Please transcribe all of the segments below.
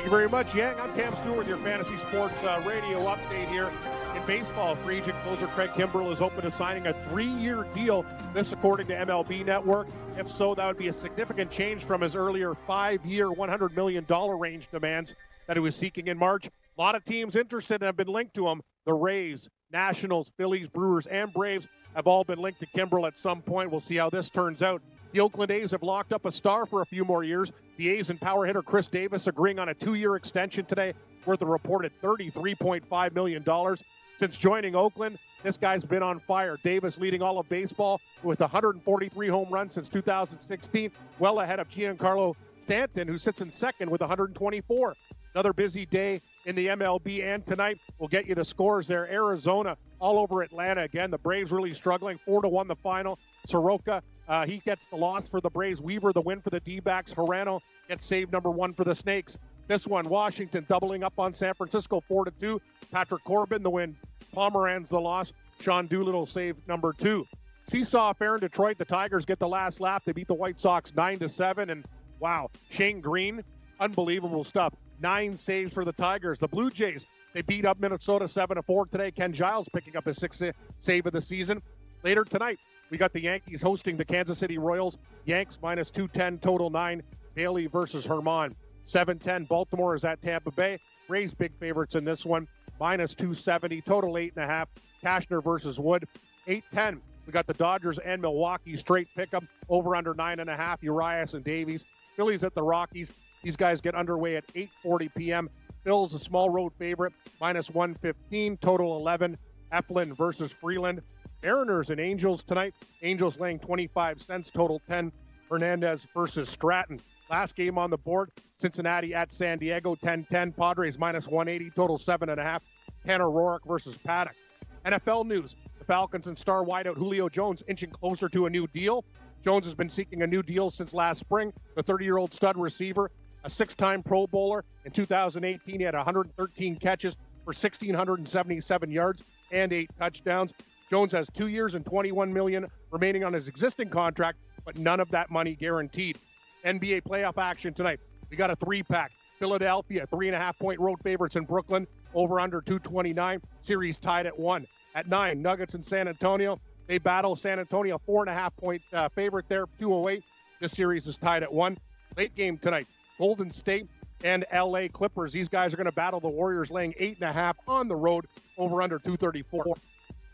Thank you very much, Yang. I'm Cam Stewart with your Fantasy Sports uh, Radio update here. In baseball, free agent closer Craig Kimbrel is open to signing a three-year deal. This, according to MLB Network. If so, that would be a significant change from his earlier five-year, $100 million range demands that he was seeking in March. A lot of teams interested and have been linked to him. The Rays, Nationals, Phillies, Brewers, and Braves have all been linked to Kimbrel at some point. We'll see how this turns out. The Oakland A's have locked up a star for a few more years. The A's and power hitter Khris Davis agreeing on a two year extension today worth a reported $33.5 million. Since joining Oakland, this guy's been on fire. Davis leading all of baseball with 143 home runs since 2016, well ahead of Giancarlo Stanton, who sits in second with 124. Another busy day in the MLB, and tonight we'll get you the scores there. Arizona all over Atlanta again. The Braves really struggling, four to one the final. Soroka uh, he gets the loss for the Braves. Weaver the win for the D-backs. Hirano gets save number one for the Snakes. This one, Washington doubling up on San Francisco, four to two. Patrick Corbin the win. Pomeranz the loss. Sean Doolittle save number two. Seesaw affair in Detroit. The Tigers get the last lap. They beat the White Sox nine to seven. And wow, Shane Greene, unbelievable stuff. Nine saves for the Tigers. The Blue Jays they beat up Minnesota seven to four today. Ken Giles picking up his sixth save of the season. Later tonight, we got the Yankees hosting the Kansas City Royals. Yanks minus 210, total nine. Bailey versus Germán. 710. Baltimore is at Tampa Bay. Rays big favorites in this one. Minus 270, total eight and a half. Cashner versus Wood. 810. We got the Dodgers and Milwaukee straight pickup over under nine and a half. Urias and Davies. Phillies at the Rockies. These guys get underway at 8:40 p.m. Phil's a small road favorite, minus 115, total 11. Eflin versus Freeland. Mariners and Angels tonight. Angels laying 25 cents, total 10. Hernandez versus Stratton. Last game on the board, Cincinnati at San Diego, 10-10. Padres minus 180, total 7.5. Tanner Roark versus Paddock. NFL news. The Falcons and star wideout Julio Jones inching closer to a new deal. Jones has been seeking a new deal since last spring. The 30-year-old stud receiver, a six-time Pro Bowler. In 2018, he had 113 catches for 1,677 yards and eight touchdowns. Jones has two years and 21 million remaining on his existing contract, but none of that money guaranteed. NBA playoff action tonight. We got a three-pack. Philadelphia, three and a half point road favorites in Brooklyn, over under 229. Series tied at one. At nine, Nuggets in San Antonio. They battle San Antonio, four and a half point uh, favorite there, 208. This series is tied at one. Late game tonight. Golden State and LA Clippers. These guys are going to battle the Warriors, laying eight and a half on the road, over under 234.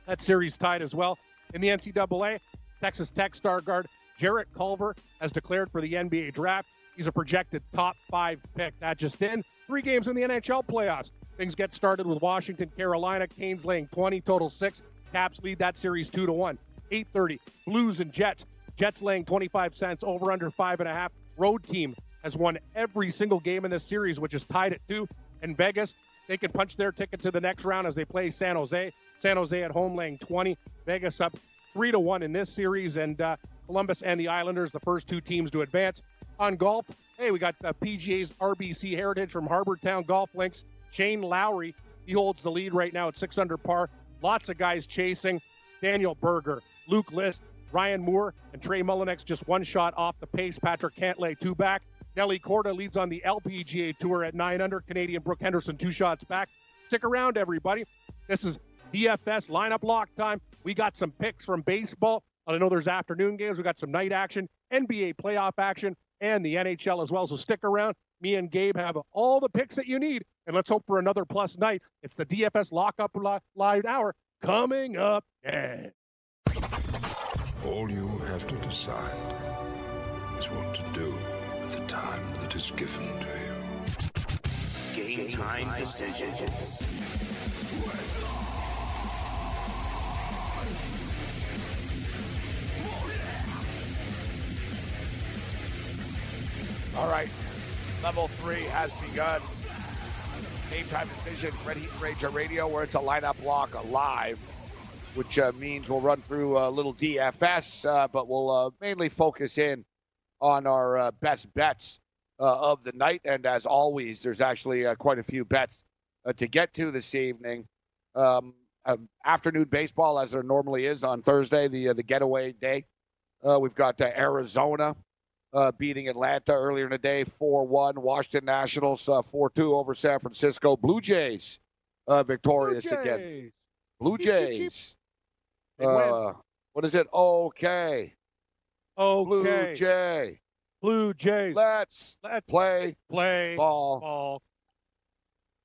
That series tied as well. In the NCAA, Texas Tech star guard Jarrett Culver has declared for the NBA draft. He's a projected top five pick. That just in. Three games in the NHL playoffs. Things get started with Washington, Carolina. Canes laying 20, total six. Caps lead that series two to one. 8:30. Blues and Jets. Jets laying 25 cents over under five and a half. Road team has won every single game in this series, which is tied at two. And Vegas, they can punch their ticket to the next round as they play San Jose. San Jose at home laying 20. Vegas up three to one in this series, and uh, Columbus and the Islanders, the first two teams to advance. On golf, hey, we got uh, PGA's RBC Heritage from Harbour Town Golf Links. Shane Lowry, he holds the lead right now at six under par. Lots of guys chasing. Daniel Berger, Luke List, Ryan Moore, and Trey Mullinax just one shot off the pace. Patrick Cantlay two back. Nelly Korda leads on the LPGA Tour at nine under. Canadian Brooke Henderson two shots back. Stick around, everybody. This is DFS lineup lock time. We got some picks from baseball. I know there's afternoon games. We got some night action, NBA playoff action, and the NHL as well. So stick around. Me and Gabe have all the picks that you need, and let's hope for another plus night. It's the DFS lockup live hour coming up next. All you have to decide is what to do with the time that is given to you. Game time decisions. All right. Level three has begun. Game time decisions, Red Heat Ranger Radio, where it's a lineup block live, which uh, means we'll run through a little DFS, uh, but we'll uh, mainly focus in on our uh, best bets uh, of the night. And as always, there's actually uh, quite a few bets to get to this evening. Um, um, afternoon baseball, as there normally is on Thursday, the the getaway day. we've got Arizona uh, beating Atlanta earlier in the day 4 1. Washington Nationals 4 uh, 2 over San Francisco. Blue Jays uh, victorious Blue again. Blue. Jays. Uh, what is it? Okay. Okay. Blue. Jay. Blue Jays. Let's Let's play play ball. ball.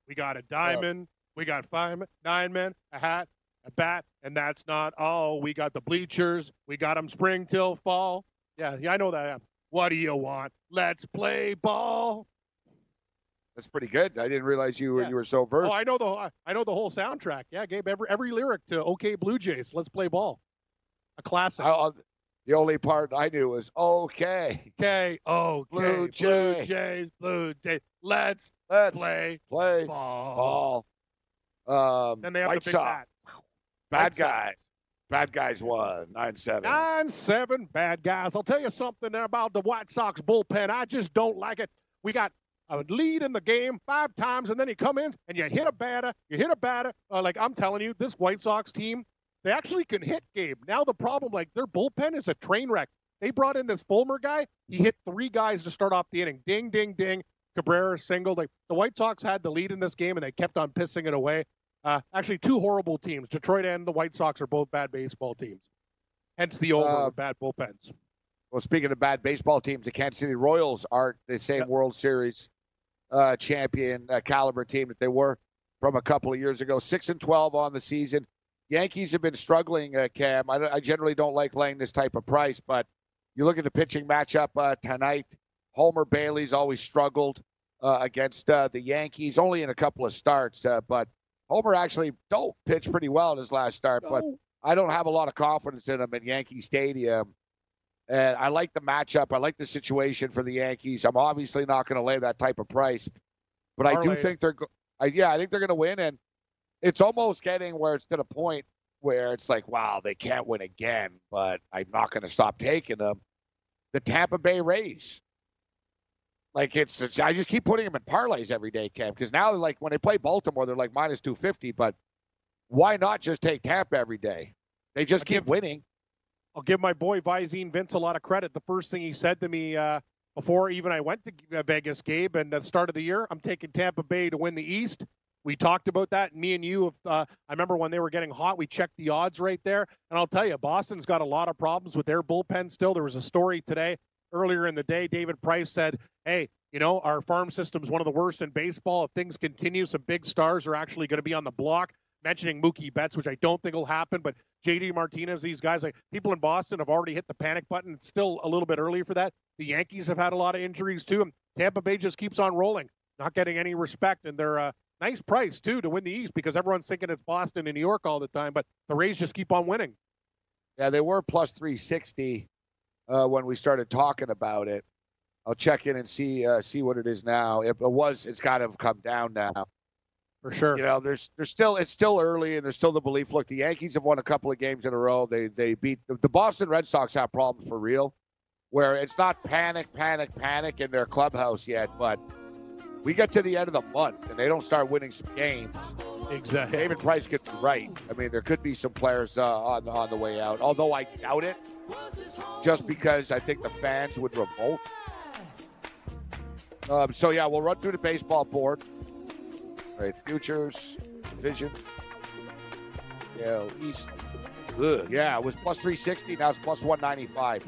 We got a diamond. We got five, nine men, a hat, a bat, and that's not all. We got the bleachers. We got them spring till fall. Yeah, yeah, I know that. What do you want? Let's play ball. That's pretty good. I didn't realize you were Yeah. you were so versed. Oh, versed. I know the I know the whole soundtrack. Yeah, Gabe. Every every lyric to OK Blue Jays. Let's play ball. A classic. I- I'll- the only part I knew was okay. Okay. Okay. Blue Blue Jays. Blue Jays. Let's Let's play play ball. ball. Um, Then they have White the big Sox. bat. Bad White Sox. Bad guys won nine seven. Nine seven bad guys. I'll tell you something there about the White Sox bullpen. I just don't like it. We got a lead in the game five times, and then you come in and you hit a batter. You hit a batter. Uh, like I'm telling you, this White Sox team, they actually can hit. Gabe. Now the problem, like their bullpen is a train wreck. They brought in this Fulmer guy. He hit three guys to start off the inning. Ding, ding, ding. Cabrera singled. Like the White Sox had the lead in this game, and they kept on pissing it away. Uh, actually, two horrible teams. Detroit and the White Sox are both bad baseball teams. Hence the over Uh, bad bullpens. Well, speaking of bad baseball teams, the Kansas City Royals aren't the same Yep. World Series uh, champion uh, caliber team that they were from a couple of years ago. Six and twelve on the season. Yankees have been struggling, uh, Cam. I, I generally don't like laying this type of price, but you look at the pitching matchup uh, tonight. Homer Bailey's always struggled uh, against uh, the Yankees, only in a couple of starts, uh, but Homer actually don't pitch pretty well in his last start, but I don't have a lot of confidence in him in Yankee Stadium. And I like the matchup. I like the situation for the Yankees. I'm obviously not going to lay that type of price, but I do think they're. go- I, yeah, I think they're going to win, and it's almost getting where it's to the point where it's like, wow, they can't win again, but I'm not going to stop taking them. The Tampa Bay Rays. Like it's, it's, I just keep putting them in parlays every day, Cam, because now like when they play Baltimore, they're like minus two fifty. But why not just take Tampa every day? They just I keep give- winning. I'll give my boy Visine Vince a lot of credit. The first thing he said to me uh, before even I went to uh, Vegas, Gabe, and at the start of the year, I'm taking Tampa Bay to win the East. We talked about that. Me and you, if, uh, I remember when they were getting hot, we checked the odds right there. And I'll tell you, Boston's got a lot of problems with their bullpen still. There was a story today, earlier in the day. David Price said, hey, you know, our farm system's one of the worst in baseball. If things continue, some big stars are actually going to be on the block. Mentioning Mookie Betts, which I don't think will happen, but JD Martinez, these guys, like people in Boston have already hit the panic button. It's still a little bit early for that. The Yankees have had a lot of injuries too. And Tampa Bay just keeps on rolling, not getting any respect. And they're a nice price too to win the East because everyone's thinking it's Boston and New York all the time, but the Rays just keep on winning. Yeah, they were plus 360 uh, when we started talking about it. I'll check in and see uh, see what it is now. If it was, it's got to have come down now. For sure. You know, there's there's still it's still early and there's still the belief. Look, the Yankees have won a couple of games in a row. They they beat the, the Boston Red Sox have problems for real, where it's not panic, panic, panic in their clubhouse yet, but we get to the end of the month and they don't start winning some games. Exactly. David Price could be right. I mean, there could be some players uh, on on the way out, although I doubt it, just because I think the fans would revolt. Um, so yeah, we'll run through the baseball board. All right, futures, division, yeah, East. Ugh, yeah, it was plus three sixty. Now it's plus one ninety five.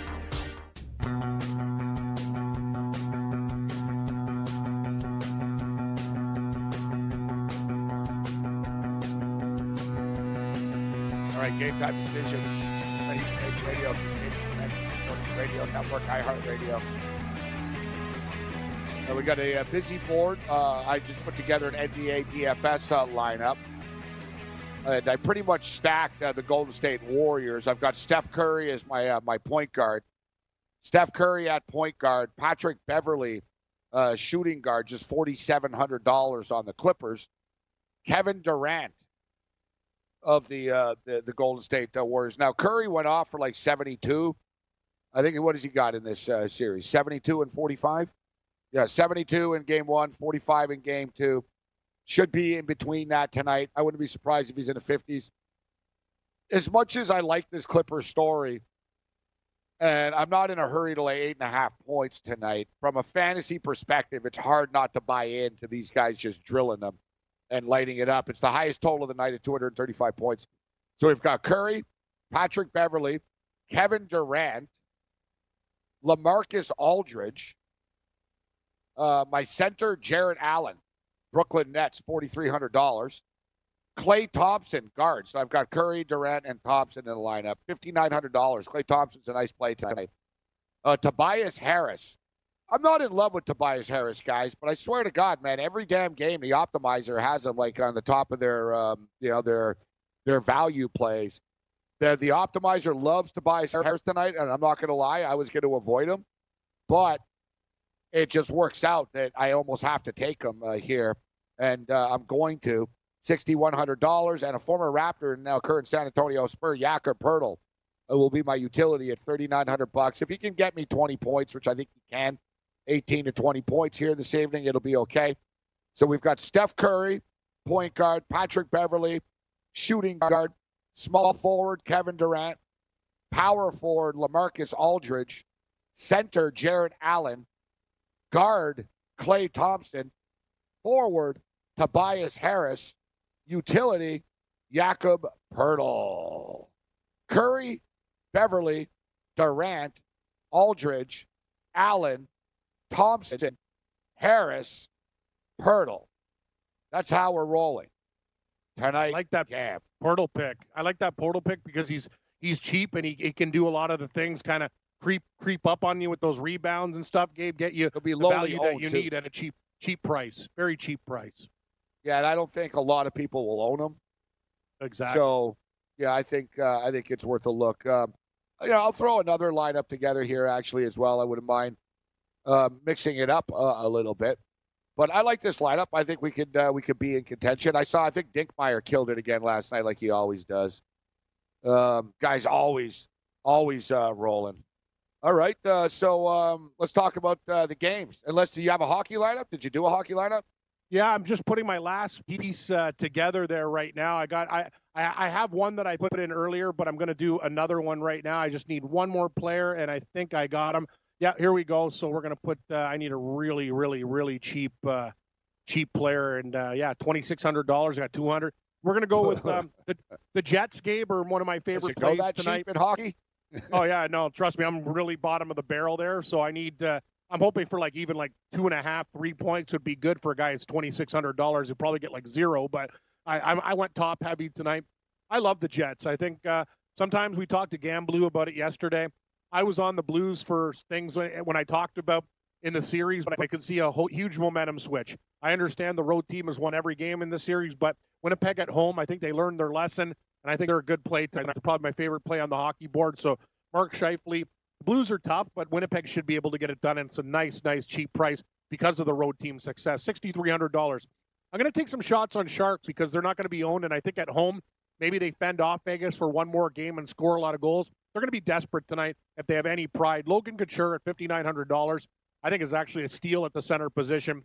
Time decisions. Page Radio, Sports Radio Network, iHeartRadio. And we got a, uh busy board. Uh, I just put together an NBA DFS uh, lineup. And I pretty much stacked uh, the Golden State Warriors. I've got Steph Curry as my uh, my point guard. Steph Curry at point guard, Patrick Beverley, uh, shooting guard, just $4,700 on the Clippers. Kevin Durant of the uh, the, the Golden State uh, Warriors. Now Curry went off for like 72. I think what has he got in this uh, series? 72 and 45. Yeah, 72 in game one, 45 in game two. Should be in between that tonight. I wouldn't be surprised if he's in the 50s. As much as I like this Clippers story, and I'm not in a hurry to lay eight and a half points tonight. From a fantasy perspective, it's hard not to buy into these guys just drilling them and lighting it up. It's the highest total of the night at 235 points. So we've got Curry, Patrick Beverley, Kevin Durant, LaMarcus Aldridge, uh, my center, Jarrett Allen, Brooklyn Nets, $4,300. Klay Thompson, guard. So I've got Curry, Durant, and Thompson in the lineup. $5,900. Klay Thompson's a nice play tonight. Uh, Tobias Harris, I'm not in love with Tobias Harris, guys, but I swear to God, man, every damn game the optimizer has him like on the top of their, um, you know, their their value plays. The the optimizer loves Tobias Harris tonight, and I'm not going to lie, I was going to avoid him, but it just works out that I almost have to take him uh, here, and uh, I'm going to. $6,100 and a former Raptor and now current San Antonio Spur, Jakob Poeltl, uh, will be my utility at 3,900 bucks. If he can get me 20 points, which I think he can, 18 to 20 points here this evening. It'll be okay. So we've got Steph Curry, point guard, Patrick Beverley, shooting guard, small forward, Kevin Durant, power forward, LaMarcus Aldridge, center, Jarrett Allen, guard, Klay Thompson, forward, Tobias Harris, utility, Jakob Poeltl. Curry, Beverley, Durant, Aldridge, Allen, Thompson, Harris, Poeltl. That's how we're rolling tonight. I like that Gab. Poeltl pick. I like that Poeltl pick because he's he's cheap and he, he can do a lot of the things kind of creep creep up on you with those rebounds and stuff. Gabe, get you He'll be the value that you too. need at a cheap cheap price, very cheap price. Yeah, and I don't think a lot of people will own him. Exactly. So, yeah, I think uh, I think it's worth a look. Um, you know, I'll throw another lineup together here actually as well. I wouldn't mind uh, mixing it up uh, a little bit. But I like this lineup. I think we could uh, we could be in contention. I saw I think Dinkmeyer killed it again last night, like he always does. Um, guys, always always uh, rolling. All right, uh, so um, let's talk about uh, the games. Unless do you have a hockey lineup? Did you do a hockey lineup? Yeah, I'm just putting my last piece uh, together there right now. I got I, I I have one that I put in earlier, but I'm going to do another one right now. I just need one more player, and I think I got him. Yeah, here we go. So we're going to put. Uh, I need a really, really, really cheap, uh, cheap player, and uh, yeah, twenty six hundred dollars. I got two hundred. We're going to go with um, the the Jets. Gabe are one of my favorite plays go that tonight cheap in hockey. oh yeah, no, trust me, I'm really bottom of the barrel there. So I need. Uh, I'm hoping for like even like two and a half, three points would be good for a guy that's twenty six hundred dollars. He'll probably get like zero, but I, I I went top heavy tonight. I love the Jets. I think uh, sometimes we talked to Gamblu about it yesterday. I was on the Blues for things when, I talked about in the series, but I could see a whole, huge momentum switch. I understand the road team has won every game in the series, but Winnipeg at home, I think they learned their lesson, and I think they're a good play tonight. Probably my favorite play on the hockey board. So Mark Scheifele, the Blues are tough, but Winnipeg should be able to get it done, and it's a nice, nice cheap price because of the road team success. Sixty-three hundred dollars. I'm going to take some shots on Sharks because they're not going to be owned, and I think at home maybe they fend off Vegas for one more game and score a lot of goals. They're going to be desperate tonight if they have any pride. Logan Couture at $5,900, I think is actually a steal at the center position.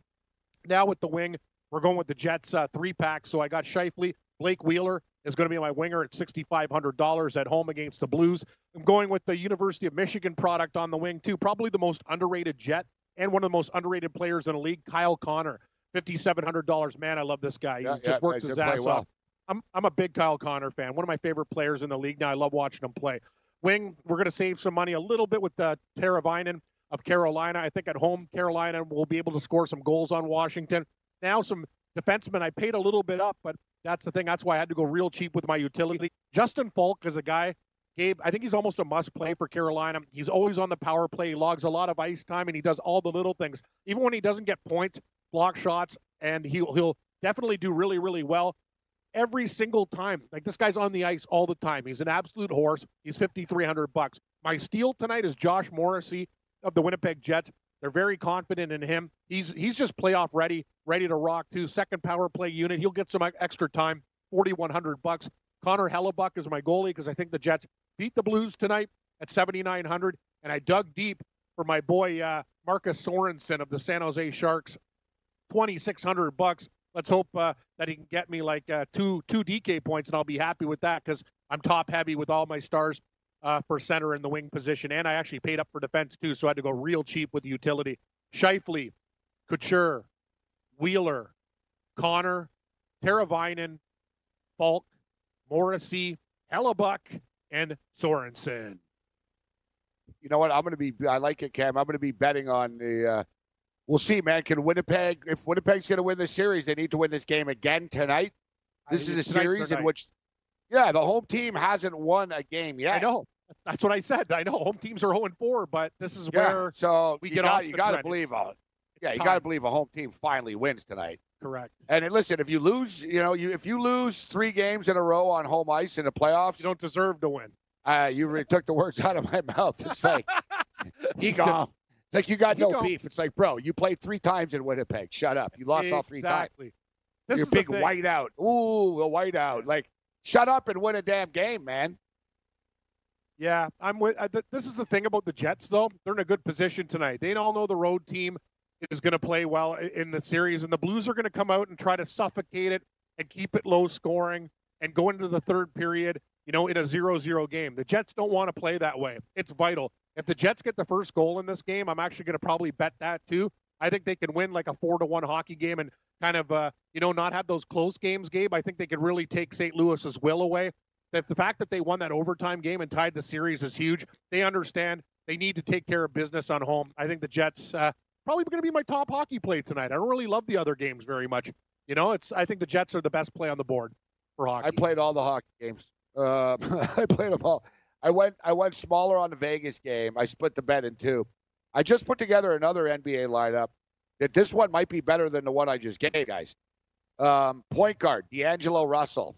Now with the wing, we're going with the Jets uh, three pack. So I got Scheifele. Blake Wheeler is going to be my winger at $6,500 at home against the Blues. I'm going with the University of Michigan product on the wing, too. Probably the most underrated Jet and one of the most underrated players in the league, Kyle Connor. $5,700. Man, I love this guy. He Yeah, just yeah, works his ass well. off. I'm, I'm a big Kyle Connor fan. One of my favorite players in the league now. I love watching him play. Wing, we're going to save some money a little bit with the Teravainen of Carolina. I think at home, Carolina will be able to score some goals on Washington. Now, some defensemen, I paid a little bit up, but that's the thing. That's why I had to go real cheap with my utility. Justin Faulk is a guy, Gabe, I think he's almost a must play for Carolina. He's always on the power play. He logs a lot of ice time, and he does all the little things. Even when he doesn't get points, block shots, and he'll, he'll definitely do really, really well every single time. Like this guy's on the ice all the time. He's an absolute horse. He's 5300 bucks. My steal tonight is Josh Morrissey of the Winnipeg Jets. They're very confident in him. He's he's just playoff ready, ready to rock too. Second power play unit. He'll get some extra time. 4100 bucks. Connor Hellebuyck is my goalie because I think the Jets beat the Blues tonight at 7900 and I dug deep for my boy uh, Marcus Sorensen of the San Jose Sharks. 2600 bucks. Let's hope uh, that he can get me like uh, two two DK points, and I'll be happy with that because I'm top heavy with all my stars uh, for center in the wing position, and I actually paid up for defense too, so I had to go real cheap with utility. Scheifele, Couture, Wheeler, Connor, Teravainen, Faulk, Morrissey, Hellebuyck, and Sorensen. You know what? I'm going to be. I like it, Cam. I'm going to be betting on the. We'll see, man. Can Winnipeg? If Winnipeg's going to win the series, they need to win this game again tonight. This is a series in which, yeah, the home team hasn't won a game yet. I know. That's what I said. I know home teams are 0 4, but this is yeah, where so we get got, You got to believe on. Yeah, you got to believe a home team finally wins tonight. Correct. And listen, if you lose, you know, you if you lose three games in a row on home ice in the playoffs, you don't deserve to win. Uh, you really took the words out of my mouth. It's like he gone. It's like you got no beef. It's like, bro, you played three times in Winnipeg. Shut up. You lost exactly. all three times. Exactly. This You're big whiteout. Ooh, a whiteout. Like, shut up and win a damn game, man. Yeah, I'm with. Uh, th- this is the thing about the Jets, though. They're in a good position tonight. They all know the road team is going to play well in the series, and the Blues are going to come out and try to suffocate it and keep it low scoring and go into the third period, you know, in a zero-zero game. The Jets don't want to play that way. It's vital. If the Jets get the first goal in this game, I'm actually going to probably bet that too. I think they can win like a four to one hockey game and kind of, uh, you know, not have those close games, Gabe. I think they could really take St. Louis's will away that the fact that they won that overtime game and tied the series is huge. They understand they need to take care of business on home. I think the Jets uh, probably going to be my top hockey play tonight. I don't really love the other games very much. You know, it's I think the Jets are the best play on the board for hockey. I played all the hockey games. Uh, I played them all. I went I went smaller on the Vegas game. I split the bet in two. I just put together another NBA lineup. That this one might be better than the one I just gave, guys. Um, point guard D'Angelo Russell,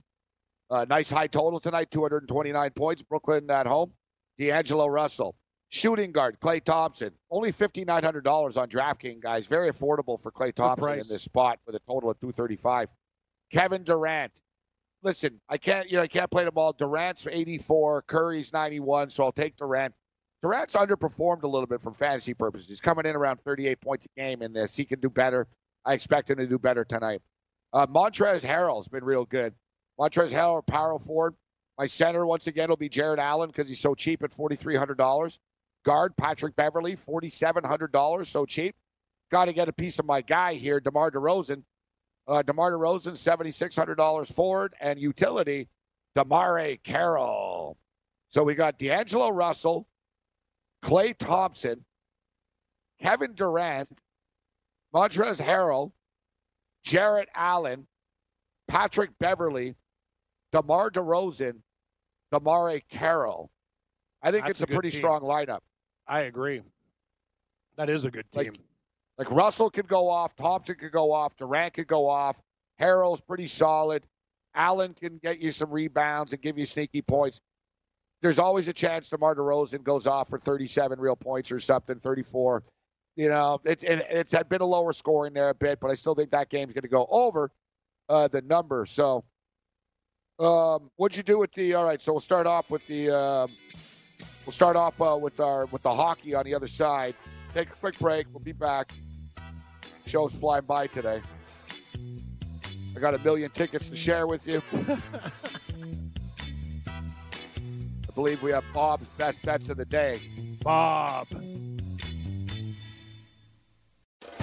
uh, nice high total tonight, 229 points. Brooklyn at home. D'Angelo Russell. Shooting guard, Klay Thompson. Only $5,900 on DraftKings, guys. Very affordable for Klay Thompson in this spot with a total of 235 Kevin Durant. Listen, I can't, you know, I can't play them all. Durant's 84, Curry's 91, so I'll take Durant. Durant's underperformed a little bit for fantasy purposes. He's coming in around 38 points a game in this. He can do better. I expect him to do better tonight. Uh, Montrezl Harrell's been real good. Montrezl Harrell, power forward. My center, once again, will be Jarrett Allen because he's so cheap at $4,300. Guard, Patrick Beverley, $4,700, so cheap. Got to get a piece of my guy here, DeMar DeRozan. Uh, DeMar DeRozan, $7,600 forward. And utility, DeMarre Carroll. So we got D'Angelo Russell, Klay Thompson, Kevin Durant, Montrezl Harrell, Jarrett Allen, Patrick Beverley, DeMar DeRozan, DeMarre Carroll. I think That's it's a, a pretty team. strong lineup. I agree. That is a good team. Like, like Russell could go off, Thompson could go off, Durant could go off. Harrell's pretty solid. Allen can get you some rebounds and give you sneaky points. There's always a chance DeMar DeRozan goes off for 37 real points or something, 34. You know, it's it, it's had been a lower scoring there a bit, but I still think that game's going to go over uh, the number. So, um, what'd you do with the? All right, so we'll start off with the. Um, we'll start off uh, with our with the hockey on the other side. Take a quick break. We'll be back. Show's flying by today. I got a million tickets to share with you. I believe we have Bob's best bets of the day. Bob.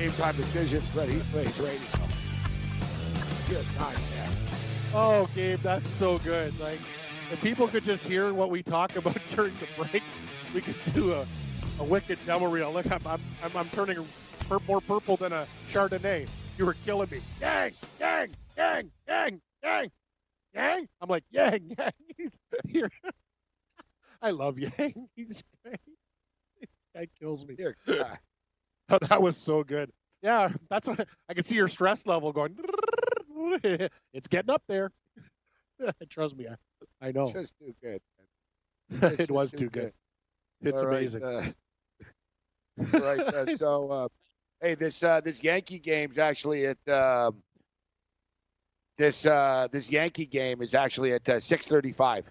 Game Time Decisions, Red Heat Rage Radio. Good night, man. Oh, Gabe, that's so good. Like, if people could just hear what we talk about during the breaks, we could do a, a wicked demo reel. Look, I'm, I'm, I'm, I'm turning pur- more purple than a Chardonnay. You were killing me. Yang, yang, yang, yang, yang, yang. I'm like, yang, yang. He's here. I love Yang. He's great. This guy kills me. Dear God. Oh, that was so good. Yeah, that's what I can see your stress level going. It's getting up there. Trust me, I, I know. It's just too good. it was too too good. It's right, amazing. uh, right. Uh, so, uh, hey, this uh, this Yankee game's actually at um, this uh, this Yankee game is actually at uh, six thirty five.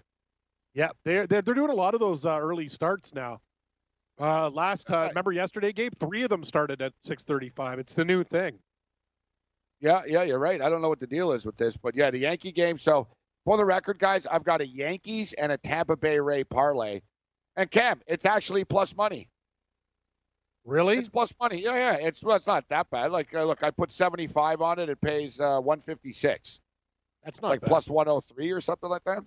Yeah, they're, they're they're doing a lot of those uh, early starts now. Uh, last uh, remember yesterday, Gabe, three of them started at 6:35. It's the new thing. Yeah, yeah, you're right. I don't know what the deal is with this, but yeah, the Yankee game. So, for the record, guys, I've got a Yankees and a Tampa Bay Ray parlay, and Cam, it's actually plus money. Really? It's plus money. Yeah, yeah. It's well, it's not that bad. Like, uh, look, I put seventy five on it. It pays uh, one fifty six. That's not Like bad. plus one hundred three or something like that.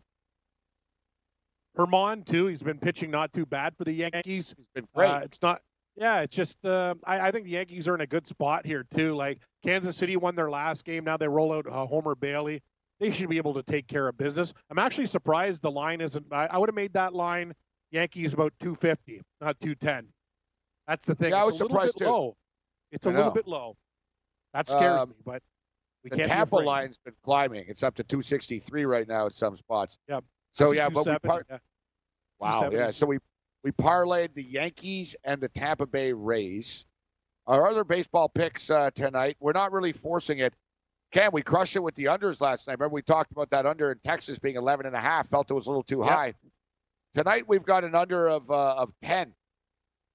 Germán too. He's been pitching not too bad for the Yankees. It's been great. Uh, it's not. Yeah, it's just. Uh, I, I think the Yankees are in a good spot here too. Like Kansas City won their last game. Now they roll out uh, Homer Bailey. They should be able to take care of business. I'm actually surprised the line isn't. I, I would have made that line Yankees about 250, not 210. That's the thing. Yeah, I it's was a little surprised, bit too. low. It's a little bit low. That scares Um, me, but we the can't Tampa line's been climbing. It's up to 263 right now at some spots. Yep. So yeah, but we 270, par- yeah. wow, yeah. So we we parlayed the Yankees and the Tampa Bay Rays. Our other baseball picks uh, tonight. We're not really forcing it. Can we crushed it with the unders last night. Remember we talked about that under in Texas being 11 and a half. Felt it was a little too Yep. high. Tonight we've got an under of uh, of 10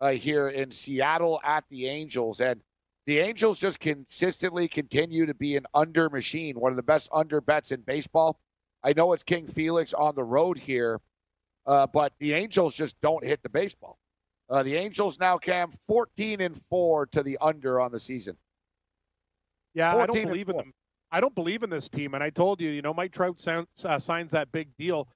uh, here in Seattle at the Angels, and the Angels just consistently continue to be an under machine, one of the best under bets in baseball. I know it's King Felix on the road here, uh, but the Angels just don't hit the baseball. Uh, the Angels now, Cam, 14 and four to the under on the season. Yeah, I don't believe in them. I don't believe in this team. And I told you, you know, Mike Trout sounds, uh, signs that big deal.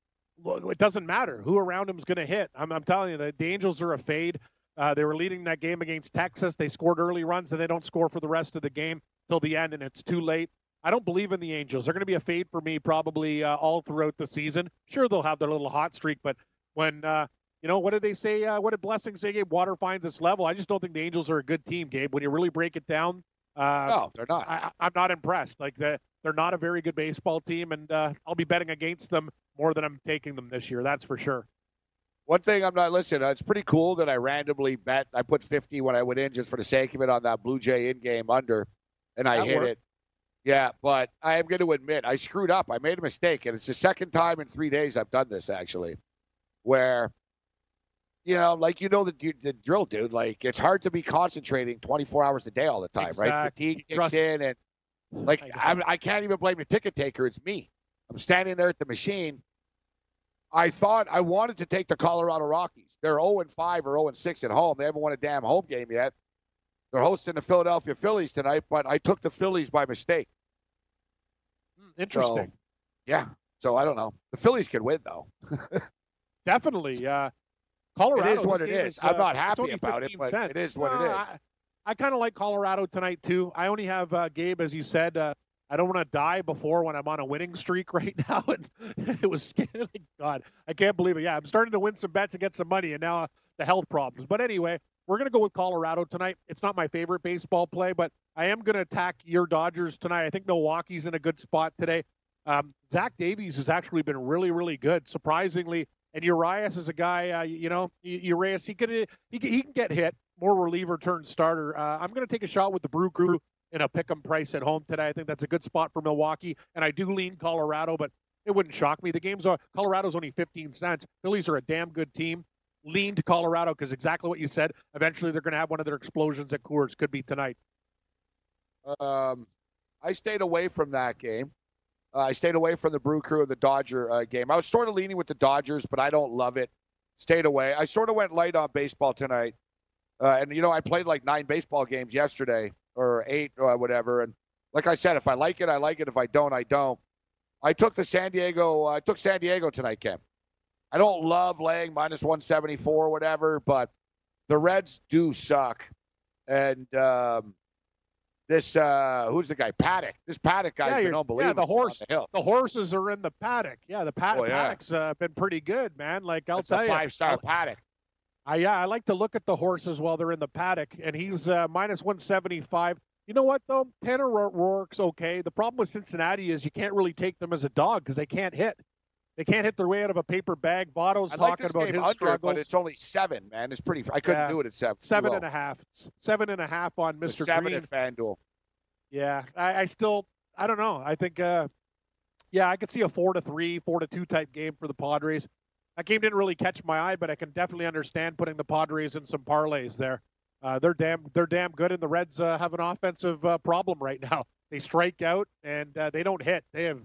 It doesn't matter who around him is going to hit. I'm, I'm telling you, the, the Angels are a fade. Uh, they were leading that game against Texas. They scored early runs, and they don't score for the rest of the game till the end, and it's too late. I don't believe in the Angels. They're going to be a fade for me probably uh, all throughout the season. Sure, they'll have their little hot streak, but when uh, you know what did they say? Uh, what did blessings say? Gabe water finds its level. I just don't think the Angels are a good team, Gabe. When you really break it down, uh, No, they're not. I, I'm not impressed. Like the, they're not a very good baseball team, and uh, I'll be betting against them more than I'm taking them this year. That's for sure. One thing I'm not listening. It's pretty cool that I randomly bet. I put 50 when I went in just for the sake of it on that Blue Jay in game under, and I That hit worked. it. Yeah, but I am going to admit I screwed up. I made a mistake, and it's the second time in three days I've done this actually, where, you know, like you know the the drill, dude. Like it's hard to be concentrating 24 hours a day all the time, right? Fatigue kicks in, and like I I, I can't even blame the ticket taker. It's me. I'm standing there at the machine. I thought I wanted to take the Colorado Rockies. They're 0 and 5 or 0 and 6 at home. They haven't won a damn home game yet. They're hosting the Philadelphia Phillies tonight, but I took the Phillies by mistake. Hmm, Interesting. Yeah. So I don't know. The Phillies can win though. Definitely. Uh, Colorado. It is what it it game is. I'm uh, not happy about it, 15 but it cents. is what it is. I, I kind of like Colorado tonight too. I only have uh, Gabe, as you said. Uh, I don't want to die before when I'm on a winning streak right now. And it was scary. God, I can't believe it. Yeah, I'm starting to win some bets and get some money, and now uh, the health problems. But anyway, we're going to go with Colorado tonight. It's not my favorite baseball play, but I am going to attack your Dodgers tonight. I think Milwaukee's in a good spot today. Um, Zach Davies has actually been really, really good, surprisingly. And Urias is a guy, uh, you know, Urias, he could he can, he can get hit, more reliever turn starter. Uh, I'm going to take a shot with the Brew Crew in a pick 'em price at home today. I think that's a good spot for Milwaukee, and I do lean Colorado, but it wouldn't shock me. The game's are Colorado's only 15 cents. Phillies are a damn good team. Lean to Colorado because exactly what you said. Eventually, they're going to have one of their explosions at Coors. Could be tonight. Um, I stayed away from that game. Uh, I stayed away from the Brew Crew and the Dodger uh, game. I was sort of leaning with the Dodgers, but I don't love it. Stayed away. I sort of went light on baseball tonight. Uh, and, you know, I played like nine baseball games yesterday. or eight or whatever. And like I said, if I like it, I like it. If I don't, I don't. I took the San Diego. I took San Diego tonight, Kim. I don't love laying minus 174 or whatever, but the Reds do suck. And um, this uh, who's the guy? Paddock. This Paddock guy's Yeah, been unbelievable. yeah, the horse- the. The horses are in the paddock. Yeah, the pad- Oh, yeah. paddock's uh, been pretty good, man. Like I'll That's tell a you, five star Paddock. I, yeah, I like to look at the horses while they're in the paddock, and he's uh, minus 175. You know what, though? Tanner Ro- Roark's okay. The problem with Cincinnati is you can't really take them as a dog because they can't hit. They can't hit their way out of a paper bag. Votto's I like talking this about his under, struggles. but it's only seven, man. It's pretty. I couldn't Yeah. do it at seven. Seven and a half. Seven and a half on The Mr. Seven Green. at FanDuel. Yeah, I, I still, I don't know. I think, uh, yeah, I could see a four to three, four to two type game for the Padres. That game didn't really catch my eye, but I can definitely understand putting the Padres in some parlays there. Uh, they're damn, they're damn good, and the Reds uh, have an offensive uh, problem right now. They strike out and uh, they don't hit. They have,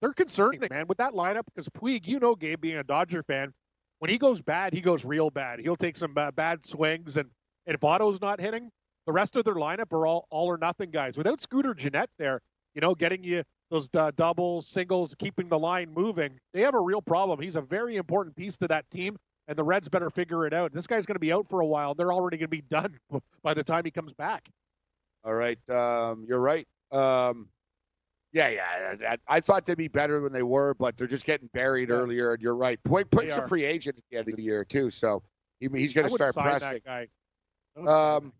they're concerning, man, with that lineup because Puig, you know, Gabe, being a Dodger fan, when he goes bad, he goes real bad. He'll take some uh, bad swings, and and if Votto's not hitting, the rest of their lineup are all all or nothing guys. Without Scooter Gennett there, you know, getting you those uh, doubles, singles, keeping the line moving, they have a real problem. He's a very important piece to that team, and the Reds better figure it out. This guy's going to be out for a while. They're already going to be done by the time he comes back. All right, um, you're right. Um, yeah, yeah. I, I thought they'd be better than they were, but they're just getting buried Yeah. earlier. And you're right. Point, Puig's a free agent at the end of the year too, so he, he's going to start sign pressing. that guy. I wouldn't sign Um,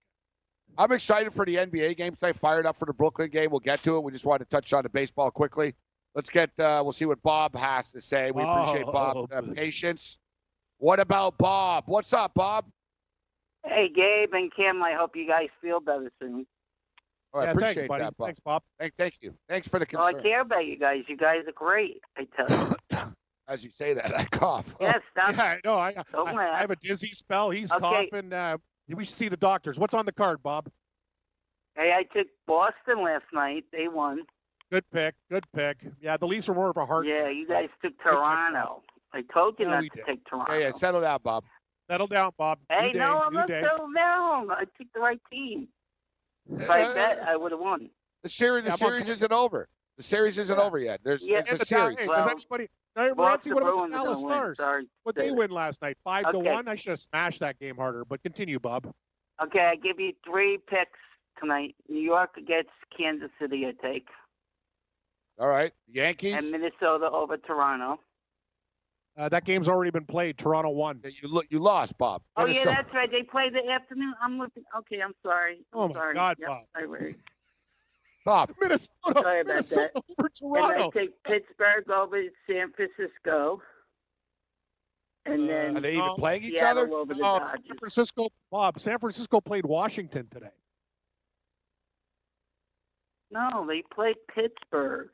I'm excited for the NBA games tonight. Fired up for the Brooklyn game. We'll get to it. We just wanted to touch on the baseball quickly. Let's get. Uh, we'll see what Bob has to say. We appreciate Oh, Bob's uh, patience. What about Bob? What's up, Bob? Hey, Gabe and Kim, I hope you guys feel better soon. Oh, I yeah, appreciate thanks, buddy. that, Bob. Thanks, Bob. Thank, thank you. Thanks for the Well, I care about you guys. You guys are great. I tell you. As you say that, I cough. yes, stop. Yeah, no, I, Don't I, laugh. I have a dizzy spell. He's Okay. coughing. Uh, we should see the doctors. What's on the card, Bob? Hey, I took Boston last night. They won. Good pick. Good pick. Yeah, the Leafs are more of a hard. Yeah, you guys took. Toronto. I told you Yeah, not to did. take Toronto. Yeah, yeah. Settle down, Bob. Settle down, Bob. Hey, new day, no, I'm not day. settling down. I took the right team. If I bet, I would have won. The series, the Yeah, I'm on- series isn't over. The series isn't Yeah. over yet. There's Yeah, it's a the Dal- series. Well, does anybody? Hey, Boston Rancy, what about the Bruins are Dallas. Stars? Sorry. What they win last night? Five to one. I should have smashed that game harder. But continue, Bob. Okay, I give you three picks tonight. New York against Kansas City, I take, All right, Yankees. and Minnesota over Toronto. Uh, that game's already been played. Toronto won. Yeah, you lo- you lost, Bob. Oh yeah, Minnesota. that's right. They play the afternoon. I'm looking. Okay, I'm sorry. I'm Oh, my sorry. God, Yep, Bob. I read. Bob. Minnesota. Sorry about Minnesota that. over And I take Pittsburgh over San Francisco, and Uh, then Are they even No. playing each Seattle other? over the Oh, San Francisco, Bob. San Francisco played Washington today. No, they played Pittsburgh.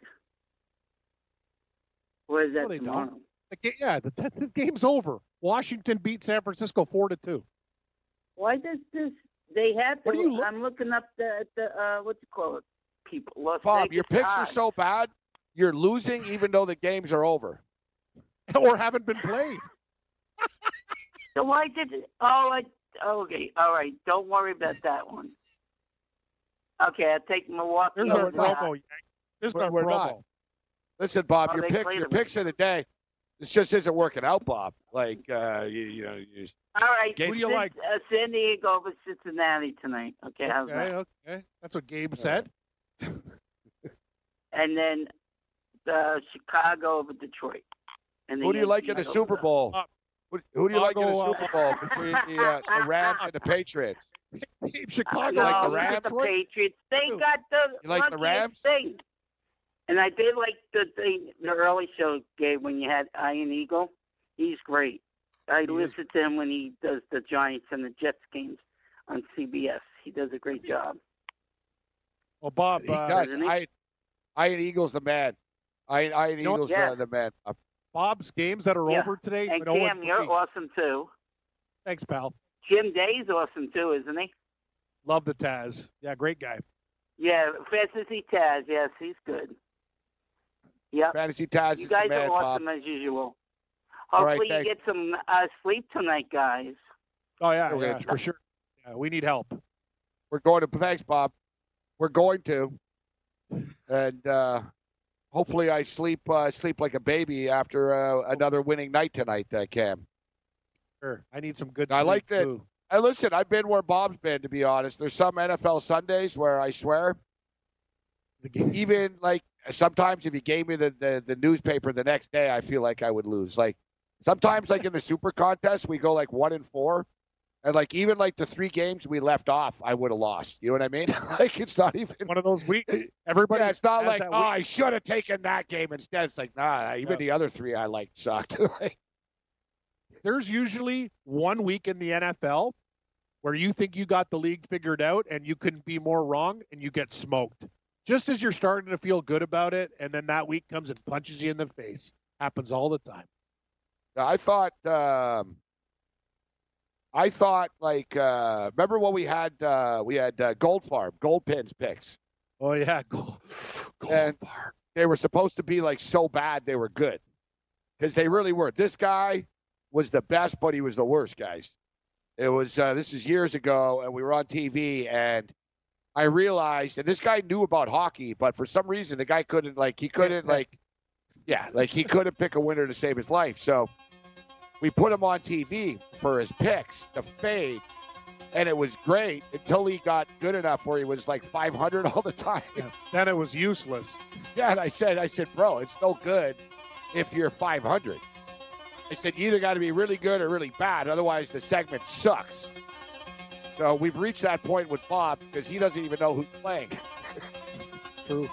Where is that No, they don't. Tomorrow? The ga- yeah, the, t- the game's over. Washington beat San Francisco four to two. Why does this? They have to. What are you look- I'm looking up the the uh, what you call it? People. Las Bob, Vegas your picks are odds. so bad. You're losing even though the games are over. or haven't been played. So why did it? Oh, I, okay, all right. Don't worry about that one. Okay, I'll take Milwaukee. There's No, our we're promo. Yank. There's We're- our we're promo. not. Listen, Bob, Oh, your they picks, played your them. picks of the day. This just isn't working out, Bob. Like uh, you, you know, you, All right. Who do you like? Uh, San Diego over Cincinnati tonight. Okay, how's Okay, that? okay. That's what Gabe said. And then uh, Chicago over Detroit. And who do you like in the Super Bowl? Uh, Who, who do you like in the uh, Super Bowl between the, uh, the Rams and the Patriots? Gabe, Chicago. You like the Rams? the Patriots. They got the You like the Rams? thing. And I did like the thing, the early show, Gabe, when you had Iron Eagle. He's great. I He is. listen to him when he does the Giants and the Jets games on CBS. He does a great job. Well, Bob, He uh, does. He? I, Iron Eagles the man. Iron, Iron know? Eagles Yeah. uh, the man. Uh, Bob's games that are Yeah. over today. And no Cam, you're played. awesome too. Thanks, pal. Jim Day's awesome too, isn't he? Love the Taz. Yeah, great guy. Yeah, Fantasy Taz. Yes, he's good. Yep. Fantasy Taz You is guys the man, are awesome Bob. as usual. All right, Hopefully you get some uh, sleep tonight, guys. Oh yeah, Okay. yeah, for sure. Yeah, we need help. We're going to thanks, Bob. we're going to, and uh, hopefully I sleep uh, sleep like a baby after uh, another winning night tonight, uh, Cam. Sure. I need some good. I sleep, like that. too. Hey, listen, I've been where Bob's been, to be honest. There's some NFL Sundays where I swear, The game. Even like sometimes if you gave me the, the, the newspaper the next day, I feel like I would lose. Like sometimes, like in the super contest, we go like one and four. And like even like the three games we left off, I would have lost. You know what I mean? like it's not even One of those weeks. Everybody. yeah, it's not like, oh, week. I should have taken that game instead. It's like, nah, even the other three I liked sucked. Like, there's usually one week in the NFL where you think you got the league figured out and you couldn't be more wrong and you get smoked. Just as you're starting to feel good about it, and then that week comes and punches you in the face. Happens all the time. I thought, um, I thought like, uh, remember when we had uh, we had uh, Gold Farm, Gold Pins picks. Oh yeah, And- bar. They were supposed to be like so bad they were good, because they really were. This guy was the best, but he was the worst, guys. It was uh, this is years ago, and we were on TV, and I realized, and this guy knew about hockey, but for some reason the guy couldn't like he couldn't like, yeah, like he couldn't pick a winner to save his life. So we put him on TV for his picks, the fade, and it was great until he got good enough where he was like 500 all the time. Yeah. Then it was useless. Yeah, and I said, I said, bro, it's no good if you're 500. I said, you either got to be really good or really bad, otherwise the segment sucks. So we've reached that point with Bob because he doesn't even know who's playing. True.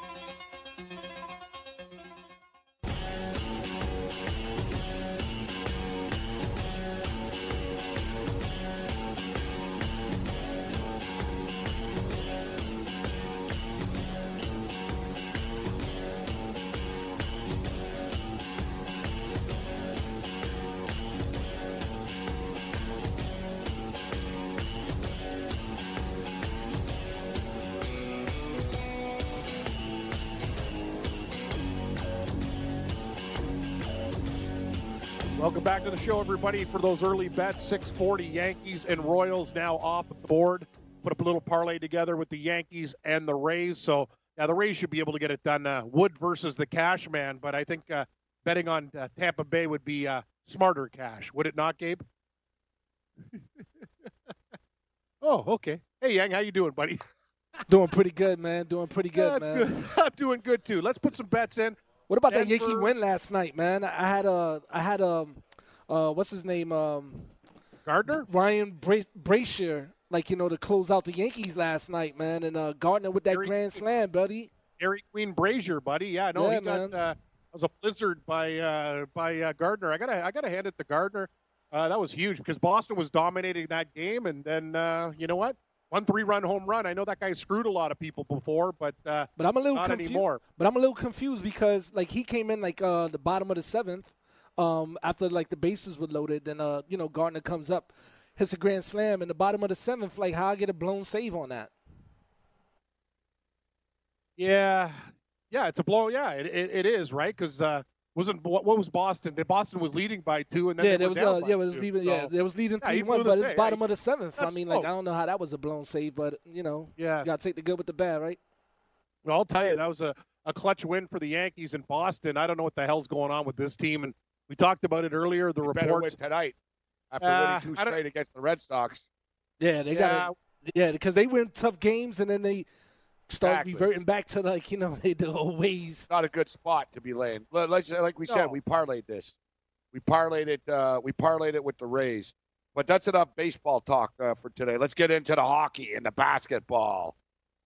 Show, everybody. For those early bets, 640 Yankees and Royals now off the board. Put up a little parlay together with the Yankees and the Rays. So, yeah, the Rays should be able to get it done. Uh, Wood versus the Cash Man, but I think uh, betting on uh, Tampa Bay would be uh, smarter cash, would it not, Gabe? oh, okay. Hey, Yang, how you doing, buddy? Doing pretty good, man. Doing pretty good, That's man. good. I'm doing good too. Let's put some bets in. What about that Yankee win last night, man? I had a, I had um, uh, what's his name, um, Gardner. Ryan Bra- like you know, to close out the Yankees last night, man, and uh, Gardner with that Very- grand slam, buddy. Gary Queen Brasier, buddy. Yeah, no, Yeah, he got uh, was a blizzard by uh, by uh, Gardner. I gotta I gotta hand it to Gardner. Uh, that was huge because Boston was dominating that game, and then uh, you know what? One three run home run. I know that guy screwed a lot of people before, but uh, But I'm a little not confused. anymore. But I'm a little confused because like he came in like uh, the bottom of the seventh, um, after like the bases were loaded, and uh, you know Gardner comes up, hits a grand slam in the bottom of the seventh. Like how I get a blown save on that? Yeah, yeah, it's a blow. Yeah, it, it, it is right because uh, wasn't what, what was Boston? The Boston was leading by two, and then yeah, there was uh, yeah, it was two, leading so- yeah, there was leading Yeah, three one, but it's save. bottom Yeah, of the seventh. I mean, like slow. I don't know how that was a blown save, but you know, yeah. you gotta take the good with the bad, right? Well, I'll tell you, that was a, a clutch win for the Yankees in Boston. I don't know what the hell's going on with this team, and we talked about it earlier. The We better win reports. tonight after Uh, winning two straight against the Red Sox. Yeah, they Yeah, got yeah because they win tough games and then they start Exactly. reverting back to like you know they the old ways. Not a good spot to be laying. Like, like like we No. said, we parlayed this. We parlayed it. Uh, we parlayed it with the Rays. But that's enough baseball talk uh, for today. Let's get into the hockey and the basketball.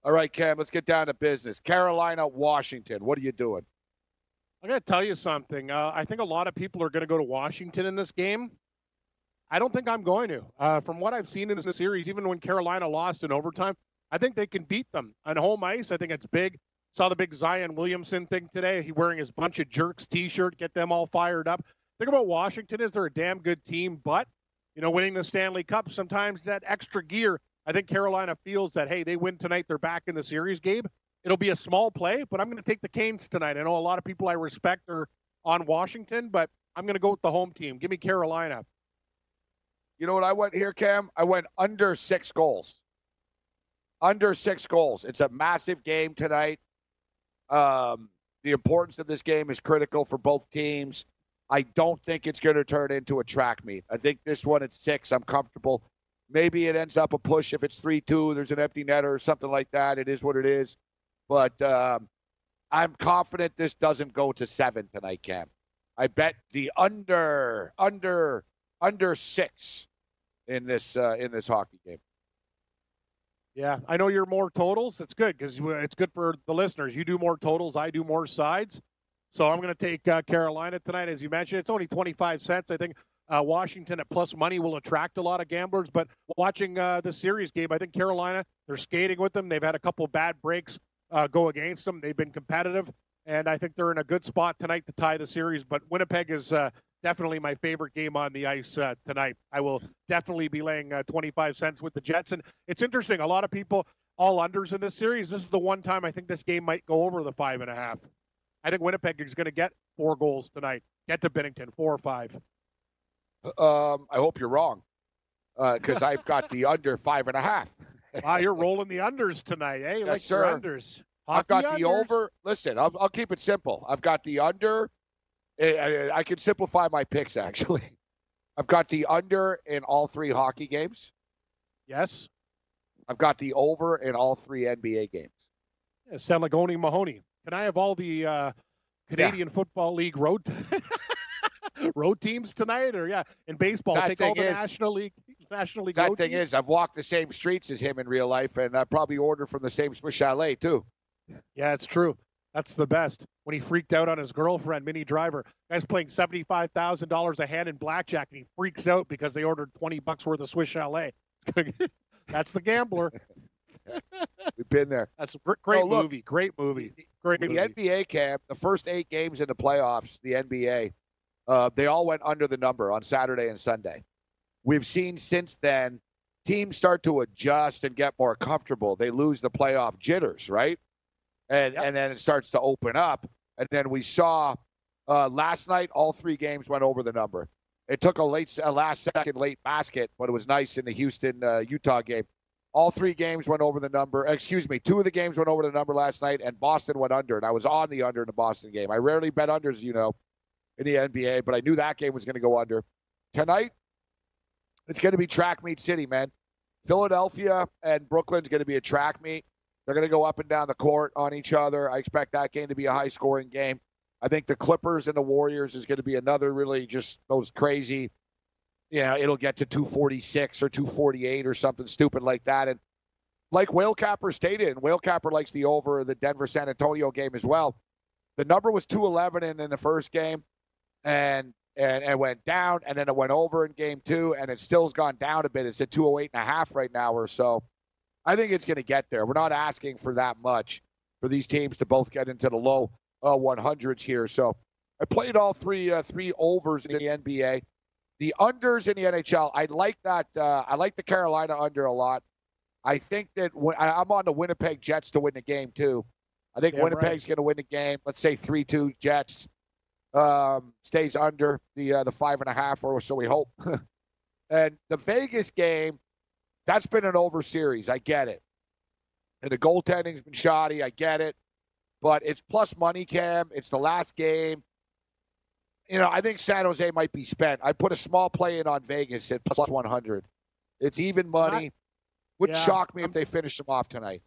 All right, Cam, let's get down to business. Carolina, Washington. What are you doing? I'm going to tell you something. Uh, I think a lot of people are going to go to Washington in this game. I don't think I'm going to. Uh, from what I've seen in this series, even when Carolina lost in overtime, I think they can beat them on home ice. I think it's big. Saw the big Zion Williamson thing today. He wearing his bunch of jerks T-shirt, get them all fired up. Think about Washington is they're a damn good team, but you know, winning the Stanley Cup sometimes that extra gear. I think Carolina feels that hey, they win tonight, they're back in the series. Gabe, it'll be a small play, but I'm going to take the Canes tonight. I know a lot of people I respect are on Washington, but I'm going to go with the home team. Give me Carolina. You know what I went here, Cam? I went under six goals. Under six goals. It's a massive game tonight. Um, the importance of this game is critical for both teams. I don't think it's going to turn into a track meet. I think this one at six, I'm comfortable. Maybe it ends up a push if it's 3 2, there's an empty netter or something like that. It is what it is. But um, I'm confident this doesn't go to seven tonight, Cam. I bet the under, under, under six in this uh, in this hockey game. Yeah, I know you're more totals. That's good because it's good for the listeners. You do more totals, I do more sides. So I'm going to take uh, Carolina tonight, as you mentioned. It's only 25 cents. I think uh, Washington at plus money will attract a lot of gamblers. But watching uh, the series game, I think Carolina, they're skating with them. They've had a couple bad breaks uh, go against them. They've been competitive, and I think they're in a good spot tonight to tie the series. But Winnipeg is uh, definitely my favorite game on the ice uh, tonight. I will definitely be laying uh, 25 cents with the Jets. And it's interesting. A lot of people all unders in this series. This is the one time I think this game might go over the five and a half. I think Winnipeg is going to get four goals tonight. Get to Binnington, four or five. Um, I hope you're wrong, because uh, I've got the under five and a half. Wow, you're rolling the unders tonight, eh? Yes, like sir. unders. Hockey I've got unders. the over. Listen, I'll, I'll, keep it simple. I've got the under. I, I can simplify my picks actually. I've got the under in all three hockey games. Yes. I've got the over in all three NBA games. Yeah, sound like Mahowny. Can I have all the uh, Canadian yeah. Football League road road teams tonight? Or yeah, in baseball, take all the is, National League National League. That thing is, I've walked the same streets as him in real life, and I probably order from the same Swiss Chalet too. Yeah, it's true. That's the best. When he freaked out on his girlfriend, Minnie Driver, guy's playing seventy-five thousand dollars a hand in blackjack, and he freaks out because they ordered twenty bucks worth of Swiss Chalet. That's the gambler. We've been there. That's a great oh, movie. Great movie. Great the movie. The NBA camp, the first eight games in the playoffs, the NBA, uh, they all went under the number on Saturday and Sunday. We've seen since then teams start to adjust and get more comfortable. They lose the playoff jitters, right? And yep. and then it starts to open up. And then we saw uh, last night all three games went over the number. It took a late, a last second late basket, but it was nice in the Houston uh, Utah game. All three games went over the number. Excuse me, two of the games went over the number last night, and Boston went under. And I was on the under in the Boston game. I rarely bet unders, you know, in the NBA, but I knew that game was going to go under. Tonight, it's going to be track meet city, man. Philadelphia and Brooklyn's going to be a track meet. They're going to go up and down the court on each other. I expect that game to be a high scoring game. I think the Clippers and the Warriors is going to be another really just those crazy you know, it'll get to 246 or 248 or something stupid like that. And like Whale Capper stated, and Whale Capper likes the over the Denver San Antonio game as well. The number was 211 in, in the first game, and and it went down, and then it went over in game two, and it still's gone down a bit. It's at 208 and a half right now or so. I think it's going to get there. We're not asking for that much for these teams to both get into the low uh, 100s here. So I played all three uh, three overs in the NBA. The unders in the NHL, I like that. Uh, I like the Carolina under a lot. I think that when, I'm on the Winnipeg Jets to win the game too. I think Winnipeg's right. going to win the game. Let's say three-two Jets. Um, stays under the uh, the five and a half, or so we hope. and the Vegas game, that's been an over series. I get it. And the goaltending's been shoddy. I get it. But it's plus money, Cam. It's the last game you know, I think San Jose might be spent. I put a small play in on Vegas at plus 100. It's even money. Wouldn't yeah, shock me I'm, if they finish them off tonight.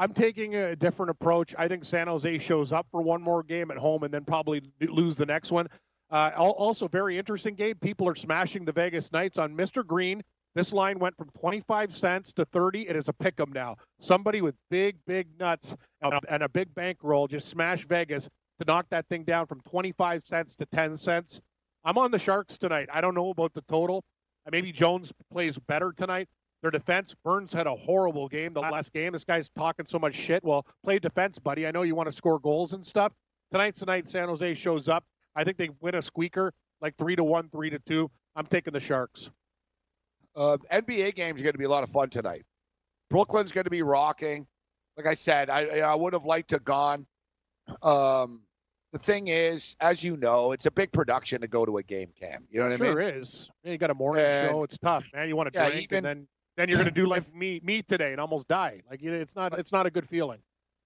I'm taking a different approach. I think San Jose shows up for one more game at home and then probably lose the next one. Uh, also, very interesting game. People are smashing the Vegas Knights on Mr. Green. This line went from 25 cents to 30. It is a pick 'em now. Somebody with big, big nuts and a big bankroll just smashed Vegas to knock that thing down from 25 cents to 10 cents. I'm on the Sharks tonight. I don't know about the total. Maybe Jones plays better tonight. Their defense, Burns had a horrible game the last game. This guy's talking so much shit. Well, play defense, buddy. I know you want to score goals and stuff. Tonight's the night San Jose shows up. I think they win a squeaker, like three to one, three to two. I'm taking the Sharks. Uh, NBA games are going to be a lot of fun tonight. Brooklyn's going to be rocking. Like I said, I I would have liked to gone. Um, the thing is, as you know, it's a big production to go to a game cam. You know what sure I mean? Sure is. You got a morning and, show. It's tough, man. You want to yeah, drink even, and then then you're going to do like me me today and almost die. Like you know, it's not it's not a good feeling.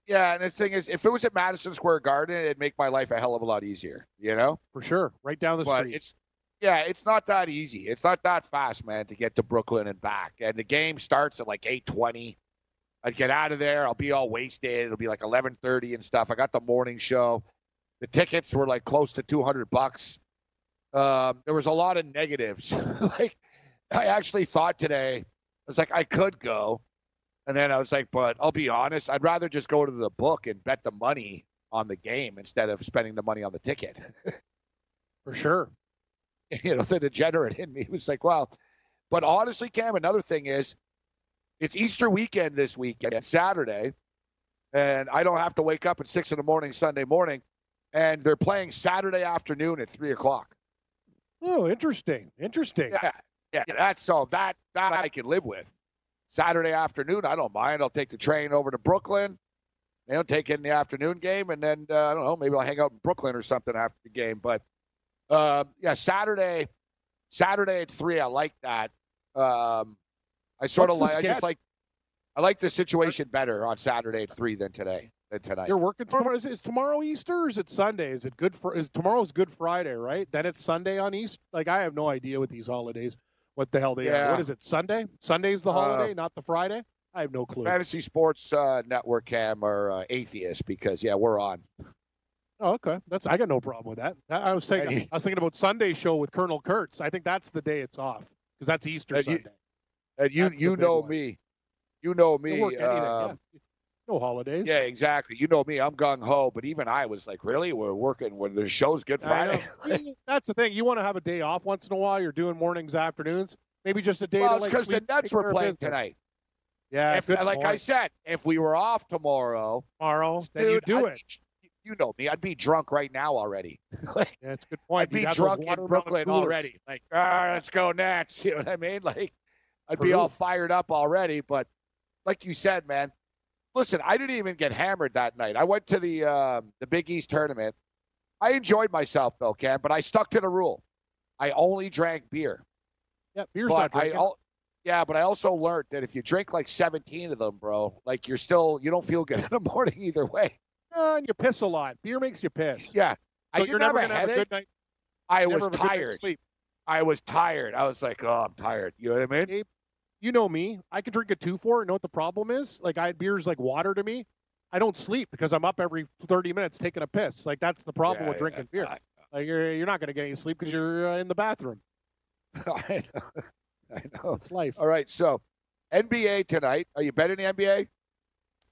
Yeah, and the thing is, if it was at Madison Square Garden, it'd make my life a hell of a lot easier. You know, for sure, right down the but street. it's yeah, it's not that easy. It's not that fast, man, to get to Brooklyn and back. And the game starts at like eight twenty. I'd get out of there. I'll be all wasted. It'll be like eleven thirty and stuff. I got the morning show. The tickets were like close to two hundred bucks. Um, there was a lot of negatives. like I actually thought today, was like, I could go. And then I was like, but I'll be honest, I'd rather just go to the book and bet the money on the game instead of spending the money on the ticket. for sure. you know, the degenerate in me was like, wow. But honestly, Cam, another thing is it's Easter weekend this weekend, Saturday, and I don't have to wake up at six in the morning Sunday morning. And they're playing Saturday afternoon at three o'clock. Oh, interesting. Interesting. Yeah, yeah, that's so that that I can live with. Saturday afternoon, I don't mind. I'll take the train over to Brooklyn. You know, take in the afternoon game, and then uh, I don't know, maybe I'll hang out in Brooklyn or something after the game. But uh, yeah, Saturday, Saturday at three, I like that. Um, I sort What's of like. I just like. I like the situation better on Saturday at three than today. Than tonight. You're working tomorrow. Is, is tomorrow Easter or is it Sunday? Is it good for? Is tomorrow's Good Friday, right? Then it's Sunday on Easter. Like I have no idea with these holidays. What the hell they are? Yeah. What is it? Sunday? Sunday's the Uh, holiday, not the Friday. I have no clue. Fantasy Sports uh, Network Cam are uh, atheists because yeah, we're on. Oh, okay. That's I got no problem with that. I I was thinking. I was thinking about Sunday show with Colonel Kurtz. I think that's the day it's off because that's Easter And you- Sunday. And you That's you know one. me, you know me. um, yeah. No holidays. Yeah, exactly. You know me. I'm gung ho, but even I was like, really? We're working when the show's Good Friday. That's the thing. You want to have a day off once in a while. You're doing mornings, afternoons. Maybe just a day well, it's like because the Nets were playing business. tonight. Yeah, If, like I said, if we were off tomorrow, tomorrow, then dude, you do I'd it. be- you know me. I'd be drunk right now already. like, Yeah, it's a good point. I'd be You'd have those drunk in Brooklyn already. Like, ah, let's go Nets. You know what I mean? Like, I'd be all fired up already. But like you said, man, listen, I didn't even get hammered that night. I went to the um, the Big East tournament. I enjoyed myself though, Cam, but I stuck to the rule. I only drank beer. Yeah, beer's but not I drinking. al- yeah, but I also learned that if you drink like 17 of them, bro, like you're still you don't feel good in the morning either way. Uh, and you piss a lot. Beer makes you piss. Yeah, so I you're never have gonna have a good night. I was have a good night's tired. Sleep. I was tired. I was like, oh, I'm tired. You know what I mean? You know me. I could drink a two four. You know what the problem is? Like I beer's like water to me. I don't sleep because I'm up every 30 minutes taking a piss. Like that's the problem Yeah, with drinking yeah, beer. Like you're you're not going to get any sleep because you're uh, in the bathroom. I know. I know. It's life. All right, so NBA tonight. Are you betting the NBA?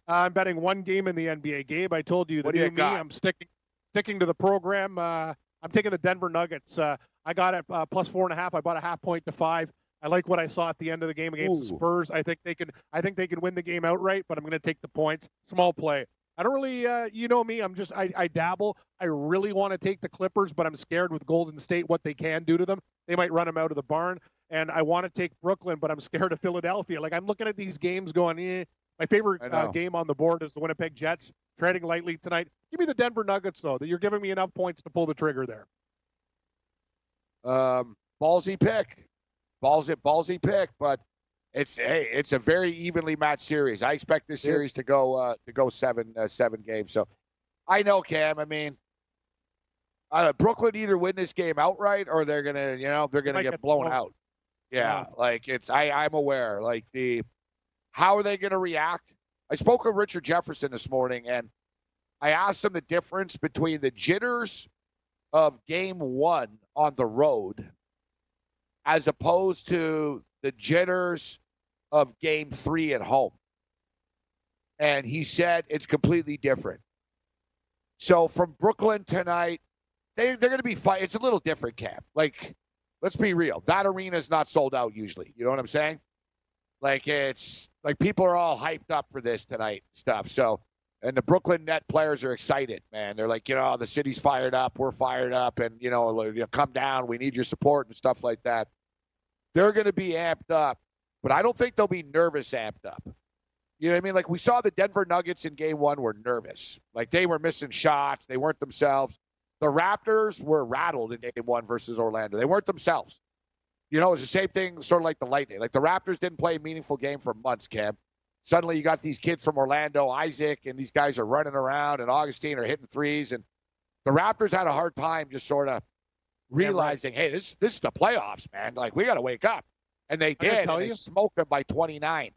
I'm betting one game in the NBA. Gabe, I told you the What do you me. got? I'm sticking sticking to the program. Uh, I'm taking the Denver Nuggets. Uh, I got it uh, plus four and a half. I bought a half point to five. I like what I saw at the end of the game against the Spurs. I think they can. I think they can win the game outright. But I'm going to take the points. Small play. I don't really. Uh, you know me. I'm just. I, I dabble. I really want to take the Clippers, but I'm scared with Golden State what they can do to them. They might run them out of the barn. And I want to take Brooklyn, but I'm scared of Philadelphia. Like I'm looking at these games, going, eh. My favorite uh, game on the board is the Winnipeg Jets, treading lightly tonight. Give me the Denver Nuggets, though. That you're giving me enough points to pull the trigger there. Um, ballsy pick, ballsy ballsy pick, but it's hey, it's a very evenly matched series. I expect this series to go uh, to go seven uh, seven games. So I know Cam. I mean, don't, Brooklyn either win this game outright or they're gonna you know they're gonna get, blown. out. Yeah, Yeah. like it's I I'm aware. Like the how are they gonna react? I spoke with Richard Jefferson this morning and I asked him the difference between the jitters of game one on the road as opposed to the jitters of game three at home. And he said it's completely different. So from Brooklyn tonight, they, they're going to be fight. It's a little different, Cap. Like, let's be real. That arena is not sold out usually. You know what I'm saying? Like, it's like people are all hyped up for this tonight stuff. So, and the Brooklyn Net players are excited, man. They're like, you know, the city's fired up, we're fired up, and you know, come down, we need your support and stuff like that. They're going to be amped up, but I don't think they'll be nervous amped up. You know what I mean? Like we saw the Denver Nuggets in Game One were nervous, like they were missing shots, they weren't themselves. The Raptors were rattled in Game One versus Orlando. They weren't themselves. You know, it's the same thing, sort of like the Lightning. Like the Raptors didn't play a meaningful game for months, Cam. Suddenly you got these kids from Orlando, Isaac, and these guys are running around, and Augustin are hitting threes, and the Raptors had a hard time just sort of realizing, hey, this this is the playoffs, man. Like we got to wake up, and they did. tell And they you. smoked them by 29.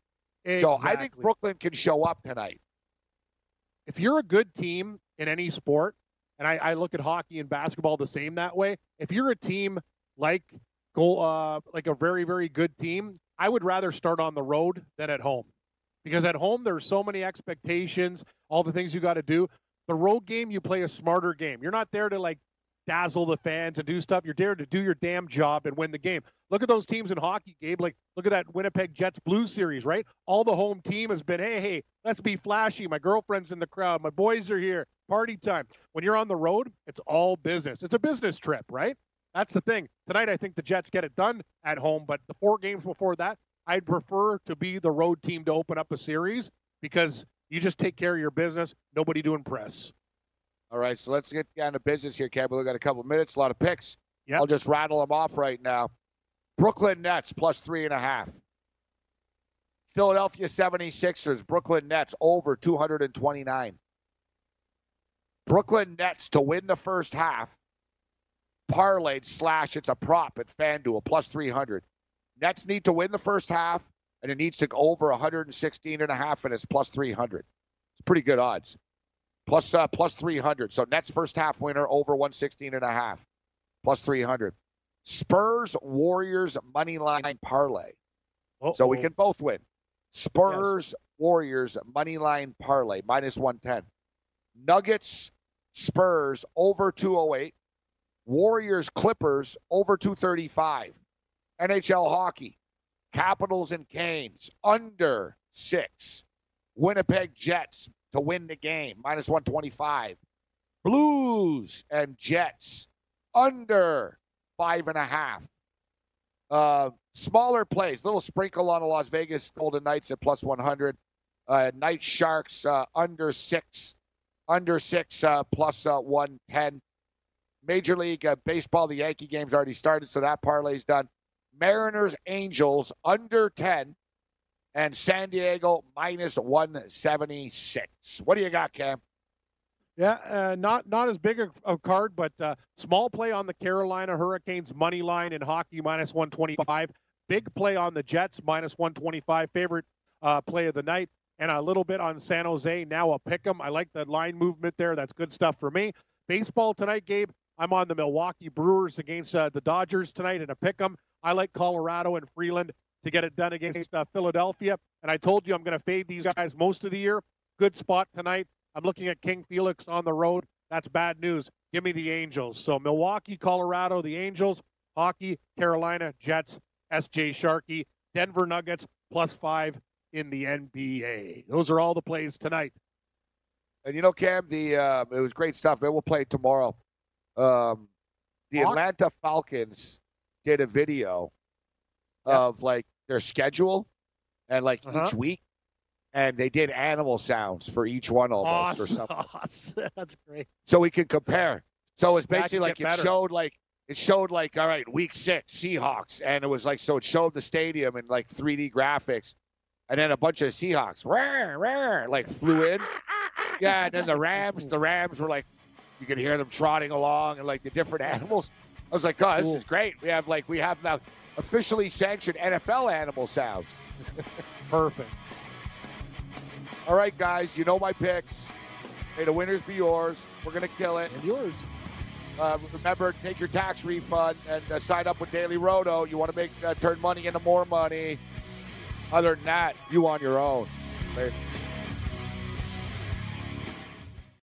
So I think Brooklyn can show up tonight. if you're a good team in any sport, and I, I look at hockey and basketball the same that way. If you're a team like go uh, like a very very good team, I would rather start on the road than at home, because at home there's so many expectations, all the things you got to do. The road game, you play a smarter game. You're not there to like dazzle the fans and do stuff. You're there to do your damn job and win the game. Look at those teams in hockey, Gabe. Like, look at that Winnipeg Jets Blues series, right? All the home team has been, hey, hey, let's be flashy. My girlfriend's in the crowd. My boys are here. Party time. When you're on the road, it's all business. It's a business trip, right? That's the thing. Tonight, I think the Jets get it done at home, but the four games before that, I'd prefer to be the road team to open up a series because you just take care of your business. Nobody to impress. All right, so let's get down to business here, Cam. We've got a couple minutes, a lot of picks. Yep. I'll just rattle them off right now. Brooklyn Nets plus three and a half. Philadelphia 76ers, Brooklyn Nets over 229. Brooklyn Nets to win the first half. Parlayed slash it's a prop at FanDuel plus 300. Nets need to win the first half, and it needs to go over 116 and a half, and it's plus 300. It's pretty good odds plus uh, plus 300. So Nets first half winner over 116 and a half, plus 300. Spurs Warriors money line parlay. So we can both win. Spurs Warriors money line parlay minus 110. Nuggets Spurs over 208. Warriors Clippers over 235. NHL hockey. Capitals and Canes under 6. Winnipeg Jets to win the game, minus 125. Blues and Jets under five and a half. Uh, smaller plays, little sprinkle on the Las Vegas Golden Knights at plus 100. Uh, Night Sharks uh, under six, under six uh, plus uh, 110. Major League uh, Baseball, the Yankee game's already started, so that parlay's done. Mariners Angels under 10 and San Diego minus 176. What do you got, Cam? Yeah, uh, not not as big a, a card, but uh, small play on the Carolina Hurricanes money line in hockey minus 125. Big play on the Jets minus 125. Favorite uh, play of the night, and a little bit on San Jose. Now a pick 'em. I like the line movement there. That's good stuff for me. Baseball tonight, Gabe. I'm on the Milwaukee Brewers against uh, the Dodgers tonight in a pick 'em. I like Colorado and Freeland to get it done against uh, Philadelphia. And I told you I'm going to fade these guys most of the year. Good spot tonight. I'm looking at King Felix on the road. That's bad news. Give me the Angels. So Milwaukee, Colorado, the Angels, hockey, Carolina, Jets, SJ Sharkey, Denver Nuggets, plus five in the NBA. Those are all the plays tonight. And you know, Cam, the uh, it was great stuff. Maybe we'll play tomorrow. Um, the Atlanta Falcons did a video Yep. of like their schedule and like Uh-huh. each week, and they did animal sounds for each one almost or something, Awesome. That's great. so we can compare. So it's basically like it better. showed like it showed like all right, week six Seahawks, and it was like so it showed the stadium in like 3D graphics, and then a bunch of Seahawks, rah, rah, like flew in. Yeah, and then the Rams, the Rams were like, you could hear them trotting along and like the different animals. I was like, oh, this Cool. is great. We have like we have now officially sanctioned NFL animal sounds. Perfect. All right, guys, you know my picks. May the winners be yours. We're gonna kill it. And yours. Uh, remember, take your tax refund and uh, sign up with Daily Roto. You want to make uh, turn money into more money. Other than that, you on your own. Later.